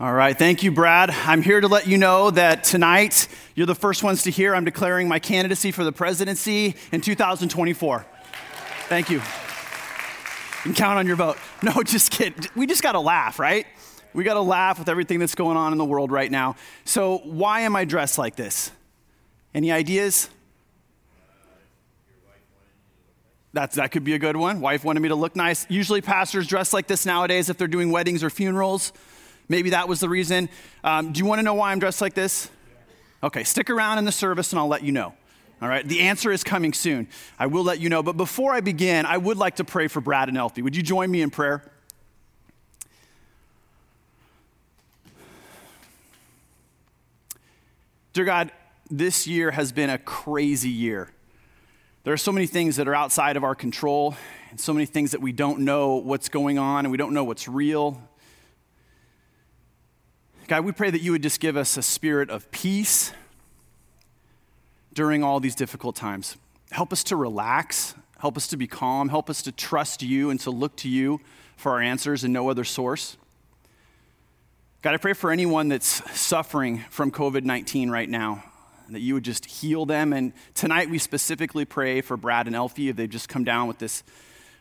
All right, thank you, Brad. I'm here to let you know that tonight you're the first ones to hear I'm declaring my candidacy for the presidency in 2024. Thank you. You count on your vote. No, just kidding. We just got to laugh, right? We got to laugh with everything that's going on in the world right now. So, why am I dressed like this? Any ideas? That's, that could be a good one. Wife wanted me to look nice. Usually, pastors dress like this nowadays if they're doing weddings or funerals. Maybe that was the reason. Um, do you want to know why I'm dressed like this? Okay, stick around in the service and I'll let you know. All right, the answer is coming soon. I will let you know. But before I begin, I would like to pray for Brad and Elfie. Would you join me in prayer? Dear God, this year has been a crazy year. There are so many things that are outside of our control, and so many things that we don't know what's going on, and we don't know what's real, God, we pray that you would just give us a spirit of peace during all these difficult times. Help us to relax, help us to be calm, help us to trust you and to look to you for our answers and no other source. God, I pray for anyone that's suffering from COVID 19 right now, that you would just heal them. And tonight we specifically pray for Brad and Elfie they've just come down with this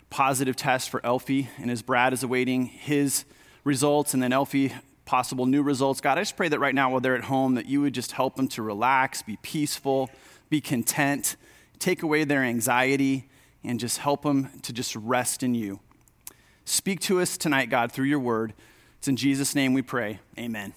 positive test for Elfie. And as Brad is awaiting his results, and then Elfie possible new results. God, I just pray that right now while they're at home, that you would just help them to relax, be peaceful, be content, take away their anxiety, and just help them to just rest in you. Speak to us tonight, God, through your word. It's in Jesus' name we pray. Amen.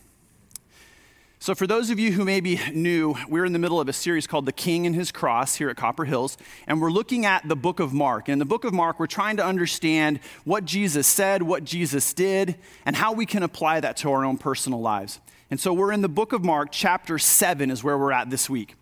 So, for those of you who may be new, we're in the middle of a series called The King and His Cross here at Copper Hills, and we're looking at the book of Mark. And in the book of Mark, we're trying to understand what Jesus said, what Jesus did, and how we can apply that to our own personal lives. And so, we're in the book of Mark, chapter 7 is where we're at this week.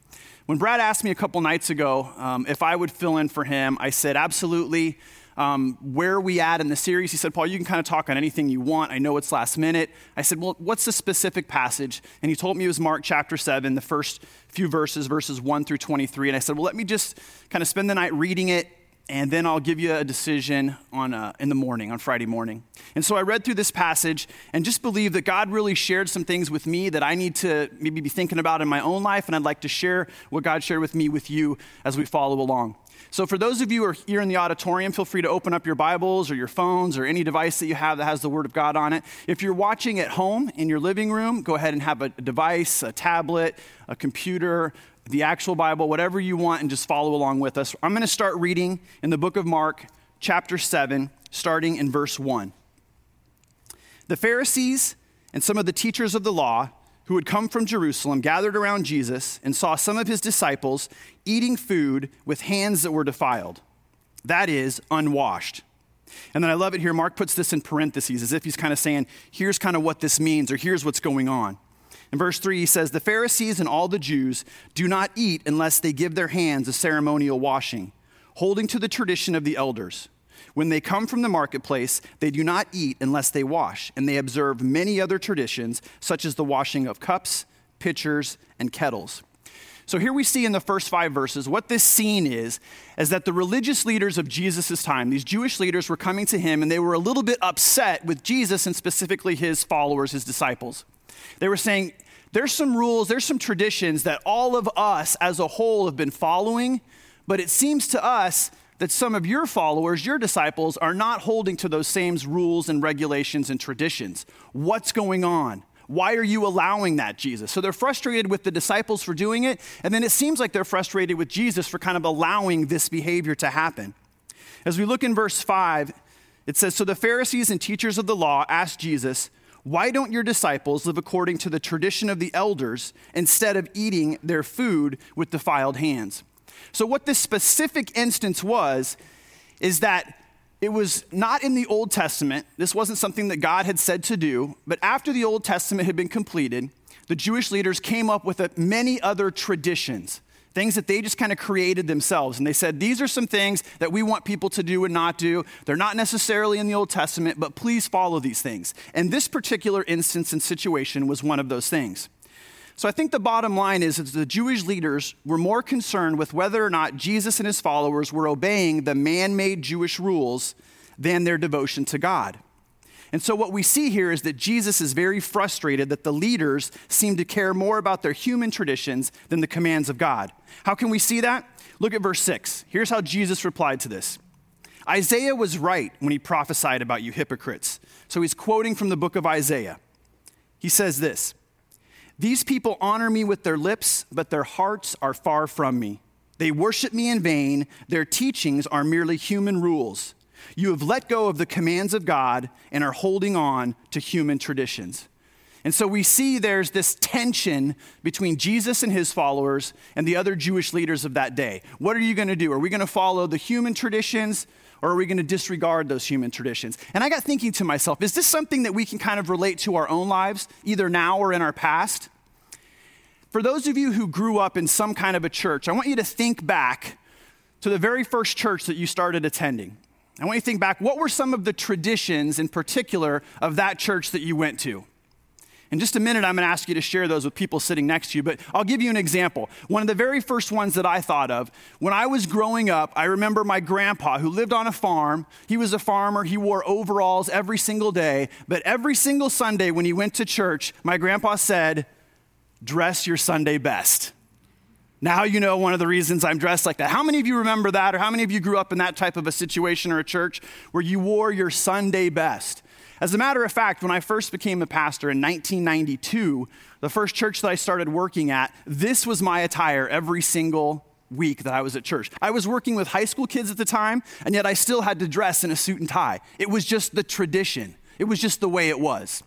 When Brad asked me a couple nights ago um, if I would fill in for him, I said, absolutely um, where we at in the series? He said, Paul, you can kind of talk on anything you want. I know it's last minute. I said, well, what's the specific passage? And he told me it was Mark chapter 7, the first few verses, verses 1 through 23. And I said, well, let me just kind of spend the night reading it and then I'll give you a decision on, uh, in the morning, on Friday morning. And so I read through this passage and just believe that God really shared some things with me that I need to maybe be thinking about in my own life, and I'd like to share what God shared with me with you as we follow along. So, for those of you who are here in the auditorium, feel free to open up your Bibles or your phones or any device that you have that has the Word of God on it. If you're watching at home in your living room, go ahead and have a device, a tablet, a computer, the actual Bible, whatever you want, and just follow along with us. I'm going to start reading in the book of Mark, chapter 7, starting in verse 1. The Pharisees and some of the teachers of the law who had come from Jerusalem gathered around Jesus and saw some of his disciples eating food with hands that were defiled, that is, unwashed. And then I love it here. Mark puts this in parentheses as if he's kind of saying, here's kind of what this means, or here's what's going on. In verse 3, he says, The Pharisees and all the Jews do not eat unless they give their hands a ceremonial washing, holding to the tradition of the elders. When they come from the marketplace, they do not eat unless they wash, and they observe many other traditions, such as the washing of cups, pitchers, and kettles. So here we see in the first five verses what this scene is is that the religious leaders of Jesus' time, these Jewish leaders, were coming to him and they were a little bit upset with Jesus and specifically his followers, his disciples. They were saying, There's some rules, there's some traditions that all of us as a whole have been following, but it seems to us that some of your followers, your disciples, are not holding to those same rules and regulations and traditions. What's going on? Why are you allowing that, Jesus? So they're frustrated with the disciples for doing it, and then it seems like they're frustrated with Jesus for kind of allowing this behavior to happen. As we look in verse 5, it says So the Pharisees and teachers of the law asked Jesus, Why don't your disciples live according to the tradition of the elders instead of eating their food with defiled hands? So, what this specific instance was is that it was not in the Old Testament. This wasn't something that God had said to do. But after the Old Testament had been completed, the Jewish leaders came up with many other traditions, things that they just kind of created themselves. And they said, These are some things that we want people to do and not do. They're not necessarily in the Old Testament, but please follow these things. And this particular instance and situation was one of those things. So I think the bottom line is, is the Jewish leaders were more concerned with whether or not Jesus and his followers were obeying the man made Jewish rules than their devotion to God. And so, what we see here is that Jesus is very frustrated that the leaders seem to care more about their human traditions than the commands of God. How can we see that? Look at verse 6. Here's how Jesus replied to this Isaiah was right when he prophesied about you hypocrites. So, he's quoting from the book of Isaiah. He says this These people honor me with their lips, but their hearts are far from me. They worship me in vain. Their teachings are merely human rules. You have let go of the commands of God and are holding on to human traditions. And so we see there's this tension between Jesus and his followers and the other Jewish leaders of that day. What are you going to do? Are we going to follow the human traditions or are we going to disregard those human traditions? And I got thinking to myself, is this something that we can kind of relate to our own lives, either now or in our past? For those of you who grew up in some kind of a church, I want you to think back to the very first church that you started attending. I want you to think back what were some of the traditions in particular of that church that you went to? In just a minute, I'm going to ask you to share those with people sitting next to you, but I'll give you an example. One of the very first ones that I thought of, when I was growing up, I remember my grandpa who lived on a farm. He was a farmer, he wore overalls every single day, but every single Sunday when he went to church, my grandpa said, Dress your Sunday best. Now you know one of the reasons I'm dressed like that. How many of you remember that, or how many of you grew up in that type of a situation or a church where you wore your Sunday best? As a matter of fact, when I first became a pastor in 1992, the first church that I started working at, this was my attire every single week that I was at church. I was working with high school kids at the time, and yet I still had to dress in a suit and tie. It was just the tradition, it was just the way it was.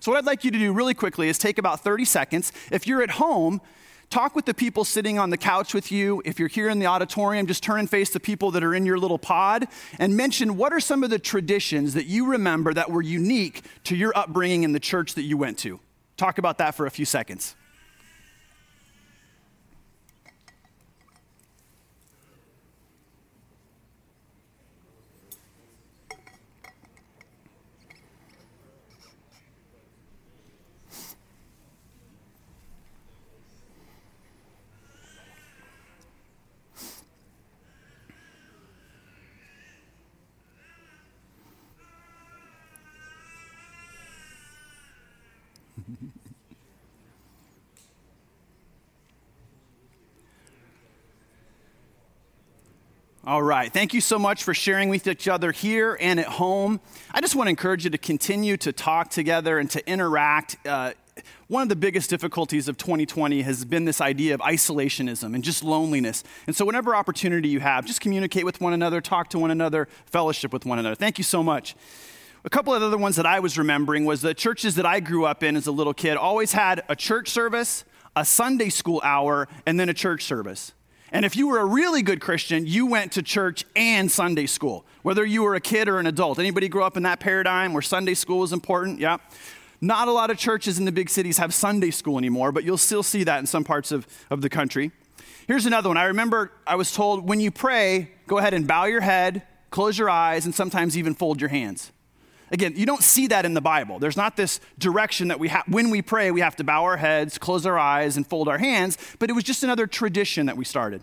So, what I'd like you to do really quickly is take about 30 seconds. If you're at home, talk with the people sitting on the couch with you. If you're here in the auditorium, just turn and face the people that are in your little pod and mention what are some of the traditions that you remember that were unique to your upbringing in the church that you went to. Talk about that for a few seconds. All right. Thank you so much for sharing with each other here and at home. I just want to encourage you to continue to talk together and to interact. Uh, one of the biggest difficulties of 2020 has been this idea of isolationism and just loneliness. And so, whenever opportunity you have, just communicate with one another, talk to one another, fellowship with one another. Thank you so much. A couple of other ones that I was remembering was the churches that I grew up in as a little kid always had a church service, a Sunday school hour, and then a church service. And if you were a really good Christian, you went to church and Sunday school, whether you were a kid or an adult. Anybody grow up in that paradigm where Sunday school was important? Yeah. Not a lot of churches in the big cities have Sunday school anymore, but you'll still see that in some parts of, of the country. Here's another one. I remember I was told when you pray, go ahead and bow your head, close your eyes, and sometimes even fold your hands. Again, you don't see that in the Bible. There's not this direction that we have, when we pray, we have to bow our heads, close our eyes, and fold our hands, but it was just another tradition that we started.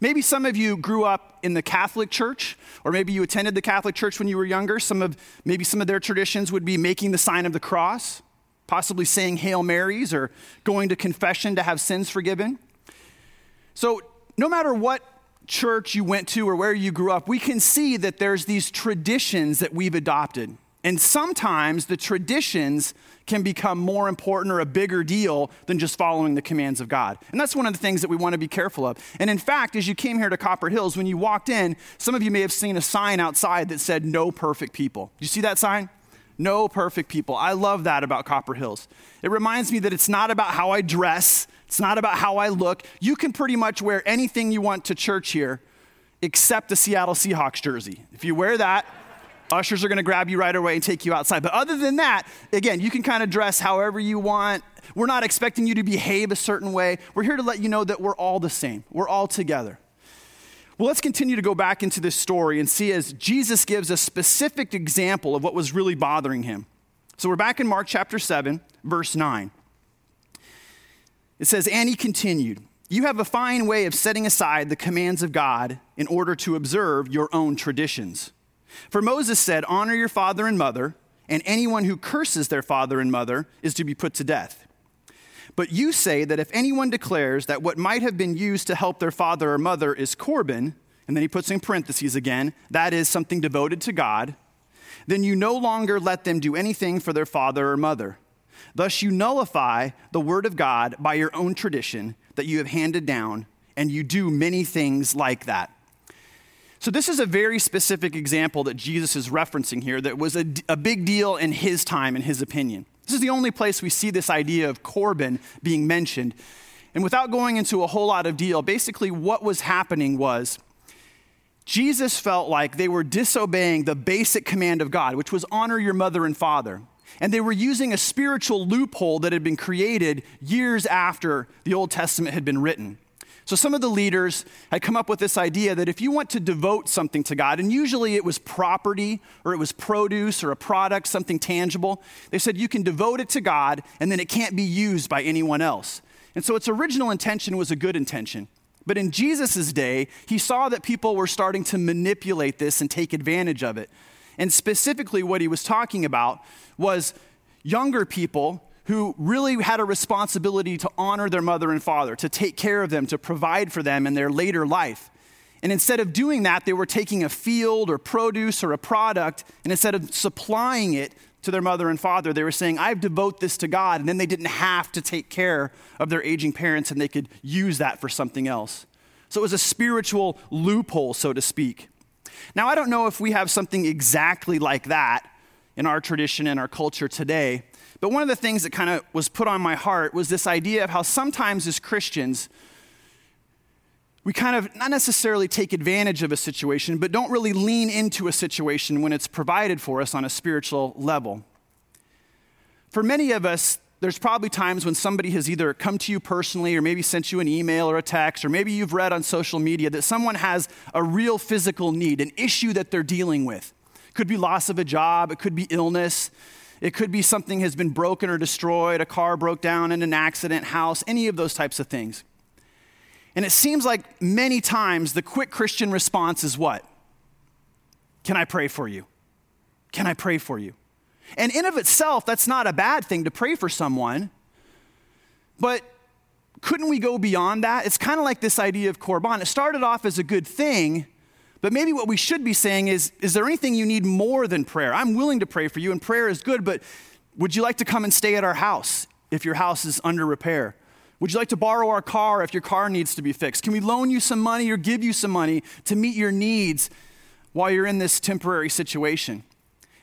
Maybe some of you grew up in the Catholic Church, or maybe you attended the Catholic Church when you were younger. Some of, maybe some of their traditions would be making the sign of the cross, possibly saying Hail Marys, or going to confession to have sins forgiven. So, no matter what church you went to or where you grew up, we can see that there's these traditions that we've adopted. And sometimes the traditions can become more important or a bigger deal than just following the commands of God. And that's one of the things that we want to be careful of. And in fact, as you came here to Copper Hills, when you walked in, some of you may have seen a sign outside that said, No perfect people. You see that sign? No perfect people. I love that about Copper Hills. It reminds me that it's not about how I dress, it's not about how I look. You can pretty much wear anything you want to church here except a Seattle Seahawks jersey. If you wear that, Ushers are going to grab you right away and take you outside. But other than that, again, you can kind of dress however you want. We're not expecting you to behave a certain way. We're here to let you know that we're all the same, we're all together. Well, let's continue to go back into this story and see as Jesus gives a specific example of what was really bothering him. So we're back in Mark chapter 7, verse 9. It says, And he continued, You have a fine way of setting aside the commands of God in order to observe your own traditions. For Moses said, Honor your father and mother, and anyone who curses their father and mother is to be put to death. But you say that if anyone declares that what might have been used to help their father or mother is Corban, and then he puts in parentheses again, that is something devoted to God, then you no longer let them do anything for their father or mother. Thus, you nullify the word of God by your own tradition that you have handed down, and you do many things like that. So, this is a very specific example that Jesus is referencing here that was a, a, big deal in his time, in his opinion. This is the only place we see this idea of Corban being mentioned. And without going into a whole lot of deal, basically what was happening was Jesus felt like they were disobeying the basic command of God, which was honor your mother and father. And they were using a spiritual loophole that had been created years after the Old Testament had been written. So, some of the leaders had come up with this idea that if you want to devote something to God, and usually it was property or it was produce or a product, something tangible, they said you can devote it to God and then it can't be used by anyone else. And so, its original intention was a good intention. But in Jesus' day, he saw that people were starting to manipulate this and take advantage of it. And specifically, what he was talking about was younger people who really had a responsibility to honor their mother and father, to take care of them, to provide for them in their later life. And instead of doing that, they were taking a field or produce or a product, and instead of supplying it to their mother and father, they were saying, I devote this to God. And then they didn't have to take care of their aging parents and they could use that for something else. So it was a spiritual loophole, so to speak. Now, I don't know if we have something exactly like that in our tradition and our culture today. But one of the things that kind of was put on my heart was this idea of how sometimes as Christians, we kind of not necessarily take advantage of a situation, but don't really lean into a situation when it's provided for us on a spiritual level. For many of us, there's probably times when somebody has either come to you personally or maybe sent you an email or a text, or maybe you've read on social media that someone has a real physical need, an issue that they're dealing with. It could be loss of a job, it could be illness, it could be something has been broken or destroyed, a car broke down in an accident, house, any of those types of things. And it seems like many times the quick Christian response is what? Can I pray for you? Can I pray for you? And in of itself, that's not a bad thing to pray for someone. But couldn't we go beyond that? It's kind of like this idea of korban. It started off as a good thing, but maybe what we should be saying is Is there anything you need more than prayer? I'm willing to pray for you, and prayer is good, but would you like to come and stay at our house if your house is under repair? Would you like to borrow our car if your car needs to be fixed? Can we loan you some money or give you some money to meet your needs while you're in this temporary situation?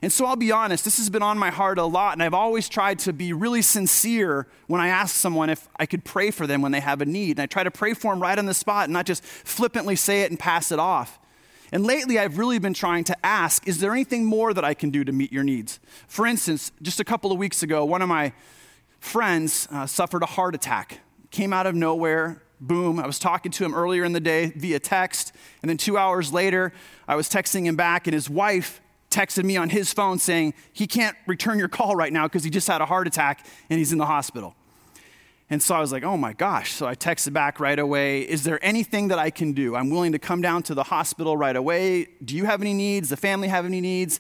And so I'll be honest, this has been on my heart a lot, and I've always tried to be really sincere when I ask someone if I could pray for them when they have a need. And I try to pray for them right on the spot and not just flippantly say it and pass it off. And lately, I've really been trying to ask is there anything more that I can do to meet your needs? For instance, just a couple of weeks ago, one of my friends uh, suffered a heart attack, came out of nowhere. Boom. I was talking to him earlier in the day via text. And then two hours later, I was texting him back, and his wife texted me on his phone saying he can't return your call right now because he just had a heart attack and he's in the hospital. And so I was like, oh my gosh. So I texted back right away Is there anything that I can do? I'm willing to come down to the hospital right away. Do you have any needs? The family have any needs?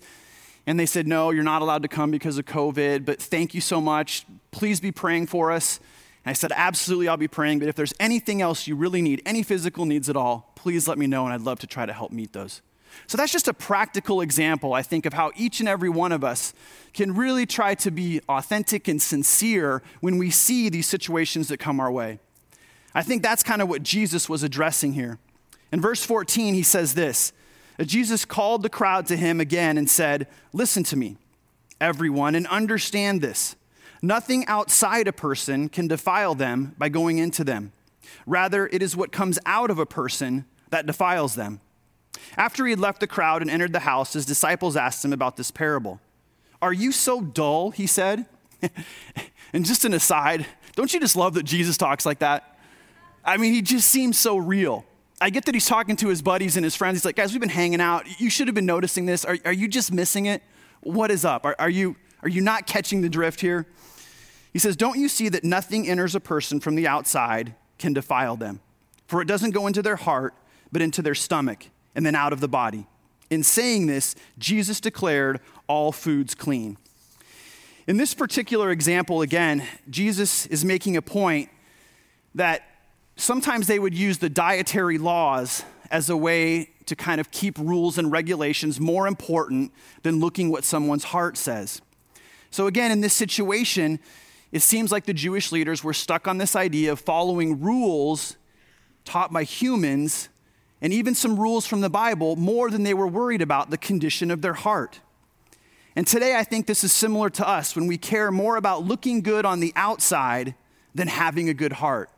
And they said, no, you're not allowed to come because of COVID, but thank you so much. Please be praying for us. And I said, absolutely, I'll be praying, but if there's anything else you really need, any physical needs at all, please let me know, and I'd love to try to help meet those. So that's just a practical example, I think, of how each and every one of us can really try to be authentic and sincere when we see these situations that come our way. I think that's kind of what Jesus was addressing here. In verse 14, he says this Jesus called the crowd to him again and said, Listen to me, everyone, and understand this. Nothing outside a person can defile them by going into them. Rather, it is what comes out of a person that defiles them. After he had left the crowd and entered the house, his disciples asked him about this parable. Are you so dull? He said. and just an aside, don't you just love that Jesus talks like that? I mean, he just seems so real. I get that he's talking to his buddies and his friends. He's like, guys, we've been hanging out. You should have been noticing this. Are, are you just missing it? What is up? Are, are, you, are you not catching the drift here? He says, Don't you see that nothing enters a person from the outside can defile them? For it doesn't go into their heart, but into their stomach and then out of the body. In saying this, Jesus declared all foods clean. In this particular example, again, Jesus is making a point that sometimes they would use the dietary laws as a way to kind of keep rules and regulations more important than looking what someone's heart says. So, again, in this situation, it seems like the Jewish leaders were stuck on this idea of following rules taught by humans and even some rules from the Bible more than they were worried about the condition of their heart. And today, I think this is similar to us when we care more about looking good on the outside than having a good heart.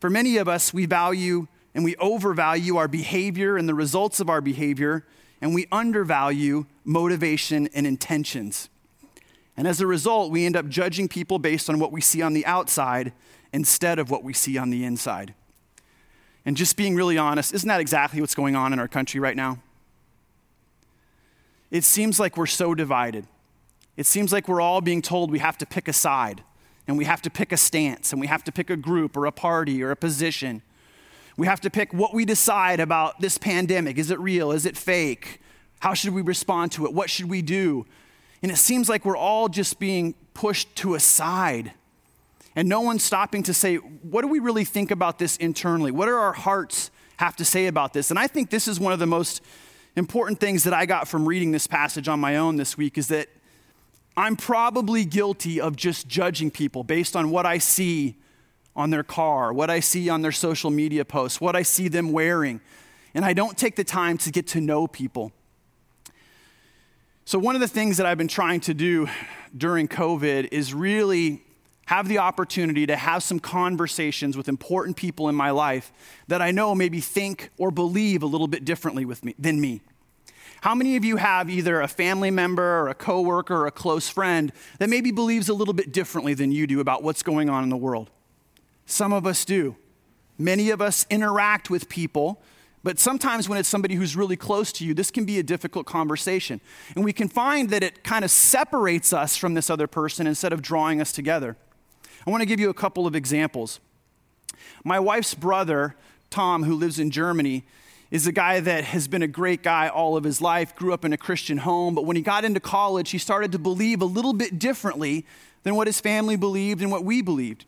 For many of us, we value and we overvalue our behavior and the results of our behavior, and we undervalue motivation and intentions. And as a result, we end up judging people based on what we see on the outside instead of what we see on the inside. And just being really honest, isn't that exactly what's going on in our country right now? It seems like we're so divided. It seems like we're all being told we have to pick a side and we have to pick a stance and we have to pick a group or a party or a position. We have to pick what we decide about this pandemic. Is it real? Is it fake? How should we respond to it? What should we do? And it seems like we're all just being pushed to a side. And no one's stopping to say, what do we really think about this internally? What do our hearts have to say about this? And I think this is one of the most important things that I got from reading this passage on my own this week is that I'm probably guilty of just judging people based on what I see on their car, what I see on their social media posts, what I see them wearing. And I don't take the time to get to know people. So, one of the things that I've been trying to do during COVID is really have the opportunity to have some conversations with important people in my life that I know maybe think or believe a little bit differently with me, than me. How many of you have either a family member or a coworker or a close friend that maybe believes a little bit differently than you do about what's going on in the world? Some of us do. Many of us interact with people but sometimes when it's somebody who's really close to you, this can be a difficult conversation. And we can find that it kind of separates us from this other person instead of drawing us together. I want to give you a couple of examples. My wife's brother, Tom, who lives in Germany, is a guy that has been a great guy all of his life, grew up in a Christian home, but when he got into college, he started to believe a little bit differently than what his family believed and what we believed.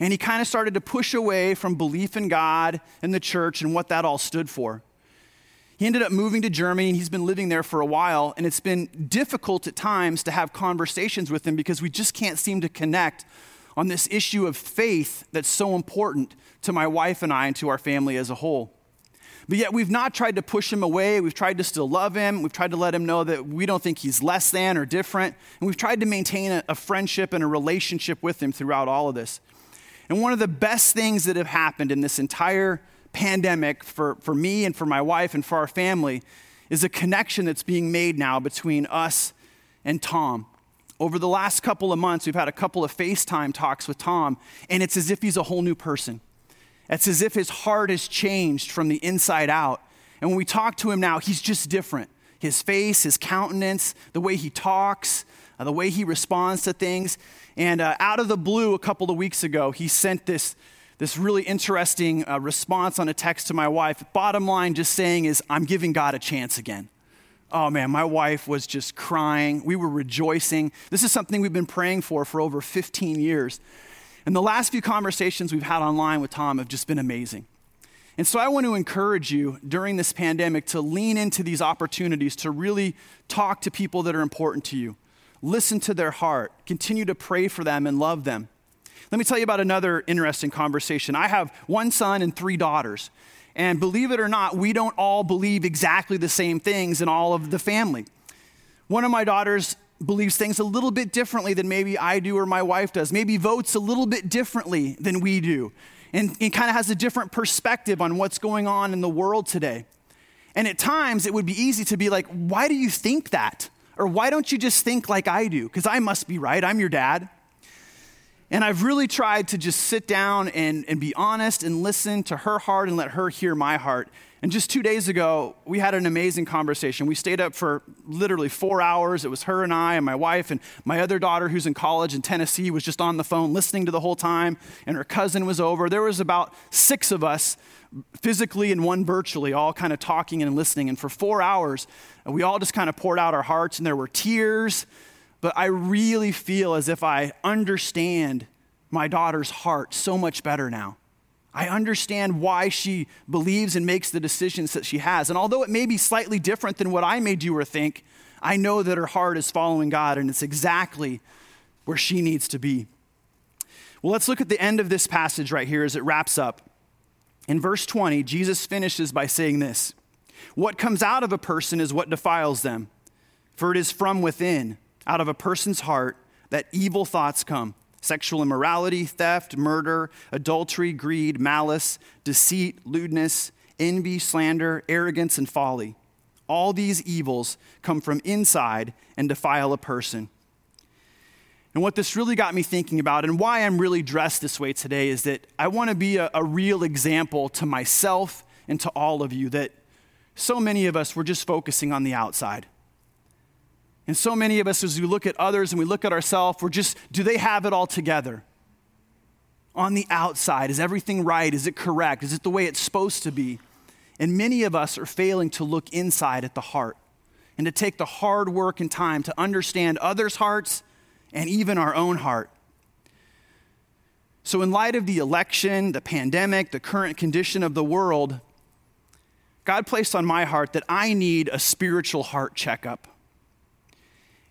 And he kind of started to push away from belief in God and the church and what that all stood for. He ended up moving to Germany and he's been living there for a while. And it's been difficult at times to have conversations with him because we just can't seem to connect on this issue of faith that's so important to my wife and I and to our family as a whole. But yet, we've not tried to push him away. We've tried to still love him. We've tried to let him know that we don't think he's less than or different. And we've tried to maintain a, a friendship and a relationship with him throughout all of this. And one of the best things that have happened in this entire pandemic for, for me and for my wife and for our family is a connection that's being made now between us and Tom. Over the last couple of months, we've had a couple of FaceTime talks with Tom, and it's as if he's a whole new person. It's as if his heart has changed from the inside out. And when we talk to him now, he's just different. His face, his countenance, the way he talks, uh, the way he responds to things. And uh, out of the blue, a couple of weeks ago, he sent this, this really interesting uh, response on a text to my wife. Bottom line, just saying is, I'm giving God a chance again. Oh man, my wife was just crying. We were rejoicing. This is something we've been praying for for over 15 years. And the last few conversations we've had online with Tom have just been amazing. And so I want to encourage you during this pandemic to lean into these opportunities to really talk to people that are important to you listen to their heart, continue to pray for them and love them. Let me tell you about another interesting conversation. I have one son and three daughters. And believe it or not, we don't all believe exactly the same things in all of the family. One of my daughters believes things a little bit differently than maybe I do or my wife does, maybe votes a little bit differently than we do, and, and kind of has a different perspective on what's going on in the world today. And at times, it would be easy to be like, why do you think that? Or why don't you just think like I do? Because I must be right. I'm your dad. And I've really tried to just sit down and, and be honest and listen to her heart and let her hear my heart. And just two days ago, we had an amazing conversation. We stayed up for literally four hours. It was her and I and my wife, and my other daughter, who's in college in Tennessee, was just on the phone listening to the whole time, and her cousin was over. There was about six of us physically and one virtually, all kind of talking and listening. And for four hours, we all just kind of poured out our hearts, and there were tears. But I really feel as if I understand my daughter's heart so much better now. I understand why she believes and makes the decisions that she has. And although it may be slightly different than what I made you or think, I know that her heart is following God and it's exactly where she needs to be. Well, let's look at the end of this passage right here as it wraps up. In verse 20, Jesus finishes by saying this What comes out of a person is what defiles them, for it is from within, out of a person's heart, that evil thoughts come sexual immorality, theft, murder, adultery, greed, malice, deceit, lewdness, envy, slander, arrogance, and folly. All these evils come from inside and defile a person. And what this really got me thinking about, and why I'm really dressed this way today, is that I want to be a, a, real example to myself and to all of you that so many of us, we're just focusing on the outside. And so many of us, as we look at others and we look at ourselves, we're just, do they have it all together? On the outside, is everything right? Is it correct? Is it the way it's supposed to be? And many of us are failing to look inside at the heart and to take the hard work and time to understand others' hearts and even our own heart. So, in light of the election, the pandemic, the current condition of the world, God placed on my heart that I need a spiritual heart checkup.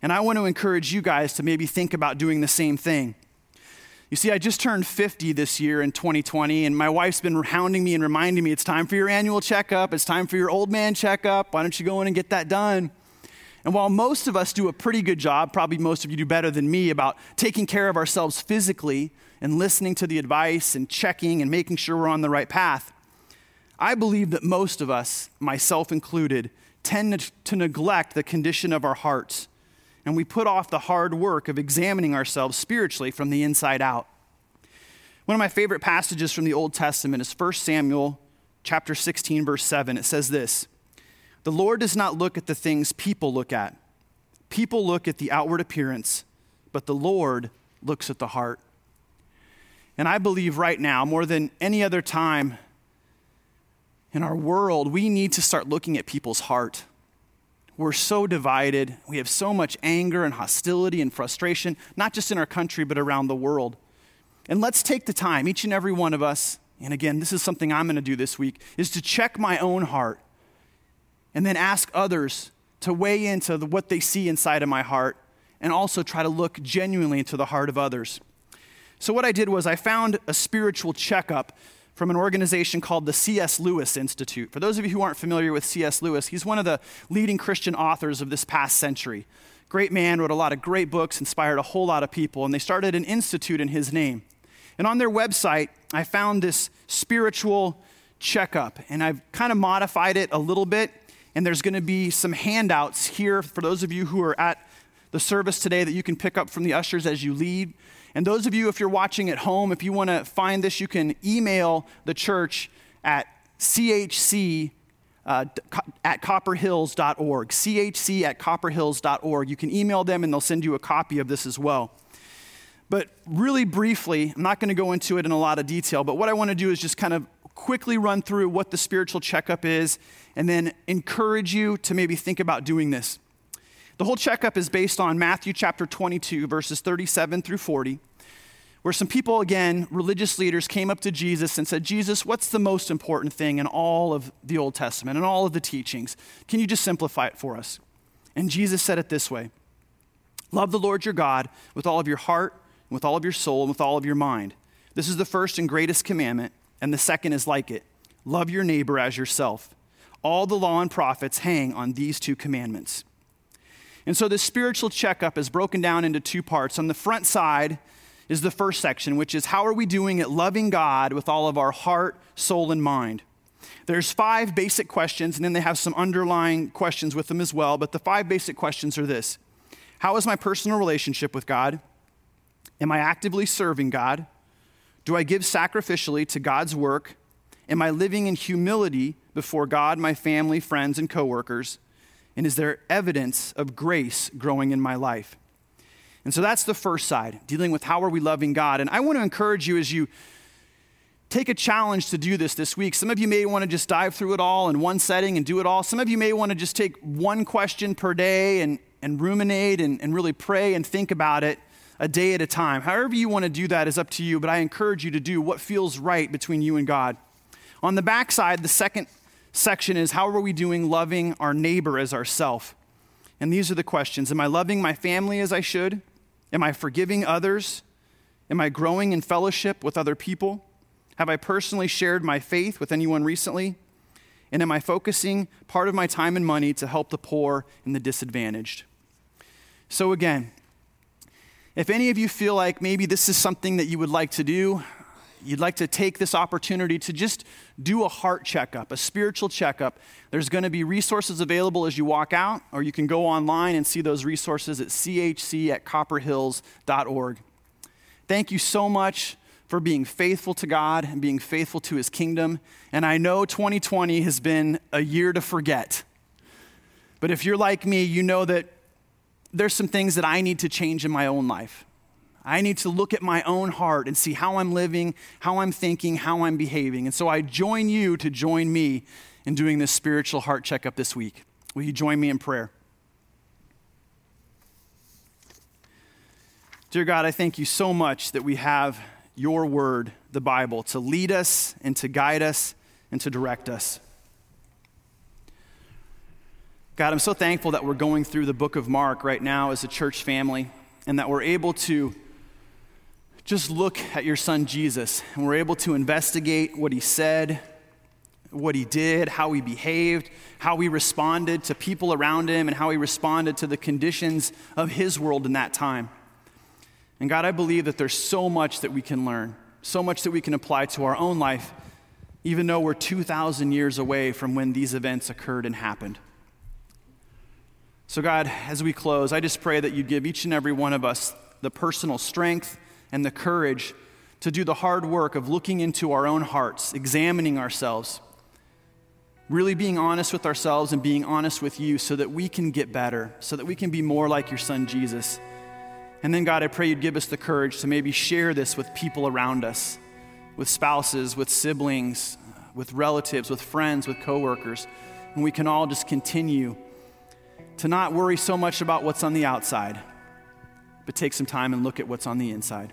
And I want to encourage you guys to maybe think about doing the same thing. You see, I just turned 50 this year in 2020, and my wife's been hounding me and reminding me it's time for your annual checkup. It's time for your old man checkup. Why don't you go in and get that done? And while most of us do a pretty good job, probably most of you do better than me about taking care of ourselves physically and listening to the advice and checking and making sure we're on the right path, I believe that most of us, myself included, tend to neglect the condition of our hearts and we put off the hard work of examining ourselves spiritually from the inside out. One of my favorite passages from the Old Testament is 1 Samuel chapter 16 verse 7. It says this: "The Lord does not look at the things people look at. People look at the outward appearance, but the Lord looks at the heart." And I believe right now more than any other time in our world, we need to start looking at people's heart. We're so divided. We have so much anger and hostility and frustration, not just in our country, but around the world. And let's take the time, each and every one of us, and again, this is something I'm going to do this week, is to check my own heart and then ask others to weigh into the, what they see inside of my heart and also try to look genuinely into the heart of others. So, what I did was I found a spiritual checkup from an organization called the C.S. Lewis Institute. For those of you who aren't familiar with C.S. Lewis, he's one of the leading Christian authors of this past century. Great man, wrote a lot of great books, inspired a whole lot of people, and they started an institute in his name. And on their website, I found this spiritual checkup, and I've kind of modified it a little bit. And there's going to be some handouts here for those of you who are at the service today that you can pick up from the ushers as you leave. And those of you, if you're watching at home, if you want to find this, you can email the church at chc uh, at copperhills.org. chc at copperhills.org. You can email them and they'll send you a copy of this as well. But really briefly, I'm not going to go into it in a lot of detail, but what I want to do is just kind of quickly run through what the spiritual checkup is and then encourage you to maybe think about doing this. The whole checkup is based on Matthew chapter 22, verses 37 through 40, where some people, again, religious leaders, came up to Jesus and said, Jesus, what's the most important thing in all of the Old Testament and all of the teachings? Can you just simplify it for us? And Jesus said it this way Love the Lord your God with all of your heart, and with all of your soul, and with all of your mind. This is the first and greatest commandment, and the second is like it love your neighbor as yourself. All the law and prophets hang on these two commandments. And so this spiritual checkup is broken down into two parts. On the front side is the first section, which is how are we doing at loving God with all of our heart, soul, and mind? There's five basic questions, and then they have some underlying questions with them as well. But the five basic questions are this How is my personal relationship with God? Am I actively serving God? Do I give sacrificially to God's work? Am I living in humility before God, my family, friends, and coworkers? And is there evidence of grace growing in my life? And so that's the first side, dealing with how are we loving God. And I want to encourage you as you take a challenge to do this this week. Some of you may want to just dive through it all in one setting and do it all. Some of you may want to just take one question per day and and ruminate and, and really pray and think about it a day at a time. However, you want to do that is up to you, but I encourage you to do what feels right between you and God. On the backside, the second section is how are we doing loving our neighbor as ourself? And these are the questions Am I loving my family as I should? Am I forgiving others? Am I growing in fellowship with other people? Have I personally shared my faith with anyone recently? And am I focusing part of my time and money to help the poor and the disadvantaged? So, again, if any of you feel like maybe this is something that you would like to do, you'd like to take this opportunity to just do a heart checkup, a spiritual checkup, there's going to be resources available as you walk out, or you can go online and see those resources at chc at copperhills.org. Thank you so much for being faithful to God and being faithful to his kingdom. And I know 2020 has been a year to forget. But if you're like me, you know that there's some things that I need to change in my own life. I need to look at my own heart and see how I'm living, how I'm thinking, how I'm behaving. And so I join you to join me in doing this spiritual heart checkup this week. Will you join me in prayer? Dear God, I thank you so much that we have your word, the Bible, to lead us and to guide us and to direct us. God, I'm so thankful that we're going through the book of Mark right now as a church family and that we're able to just look at your son Jesus and we're able to investigate what he said, what he did, how he behaved, how he responded to people around him, and how he responded to the conditions of his world in that time. And God, I believe that there's so much that we can learn, so much that we can apply to our own life, even though we're 2,000 years away from when these events occurred and happened. So, God, as we close, I just pray that you give each and every one of us the personal strength and the courage to do the hard work of looking into our own hearts, examining ourselves, really being honest with ourselves and being honest with you so that we can get better, so that we can be more like your son Jesus. And then, God, I pray you'd give us the courage to maybe share this with people around us, with spouses, with siblings, with relatives, with friends, with coworkers. And we can all just continue to not worry so much about what's on the outside, but take some time and look at what's on the inside.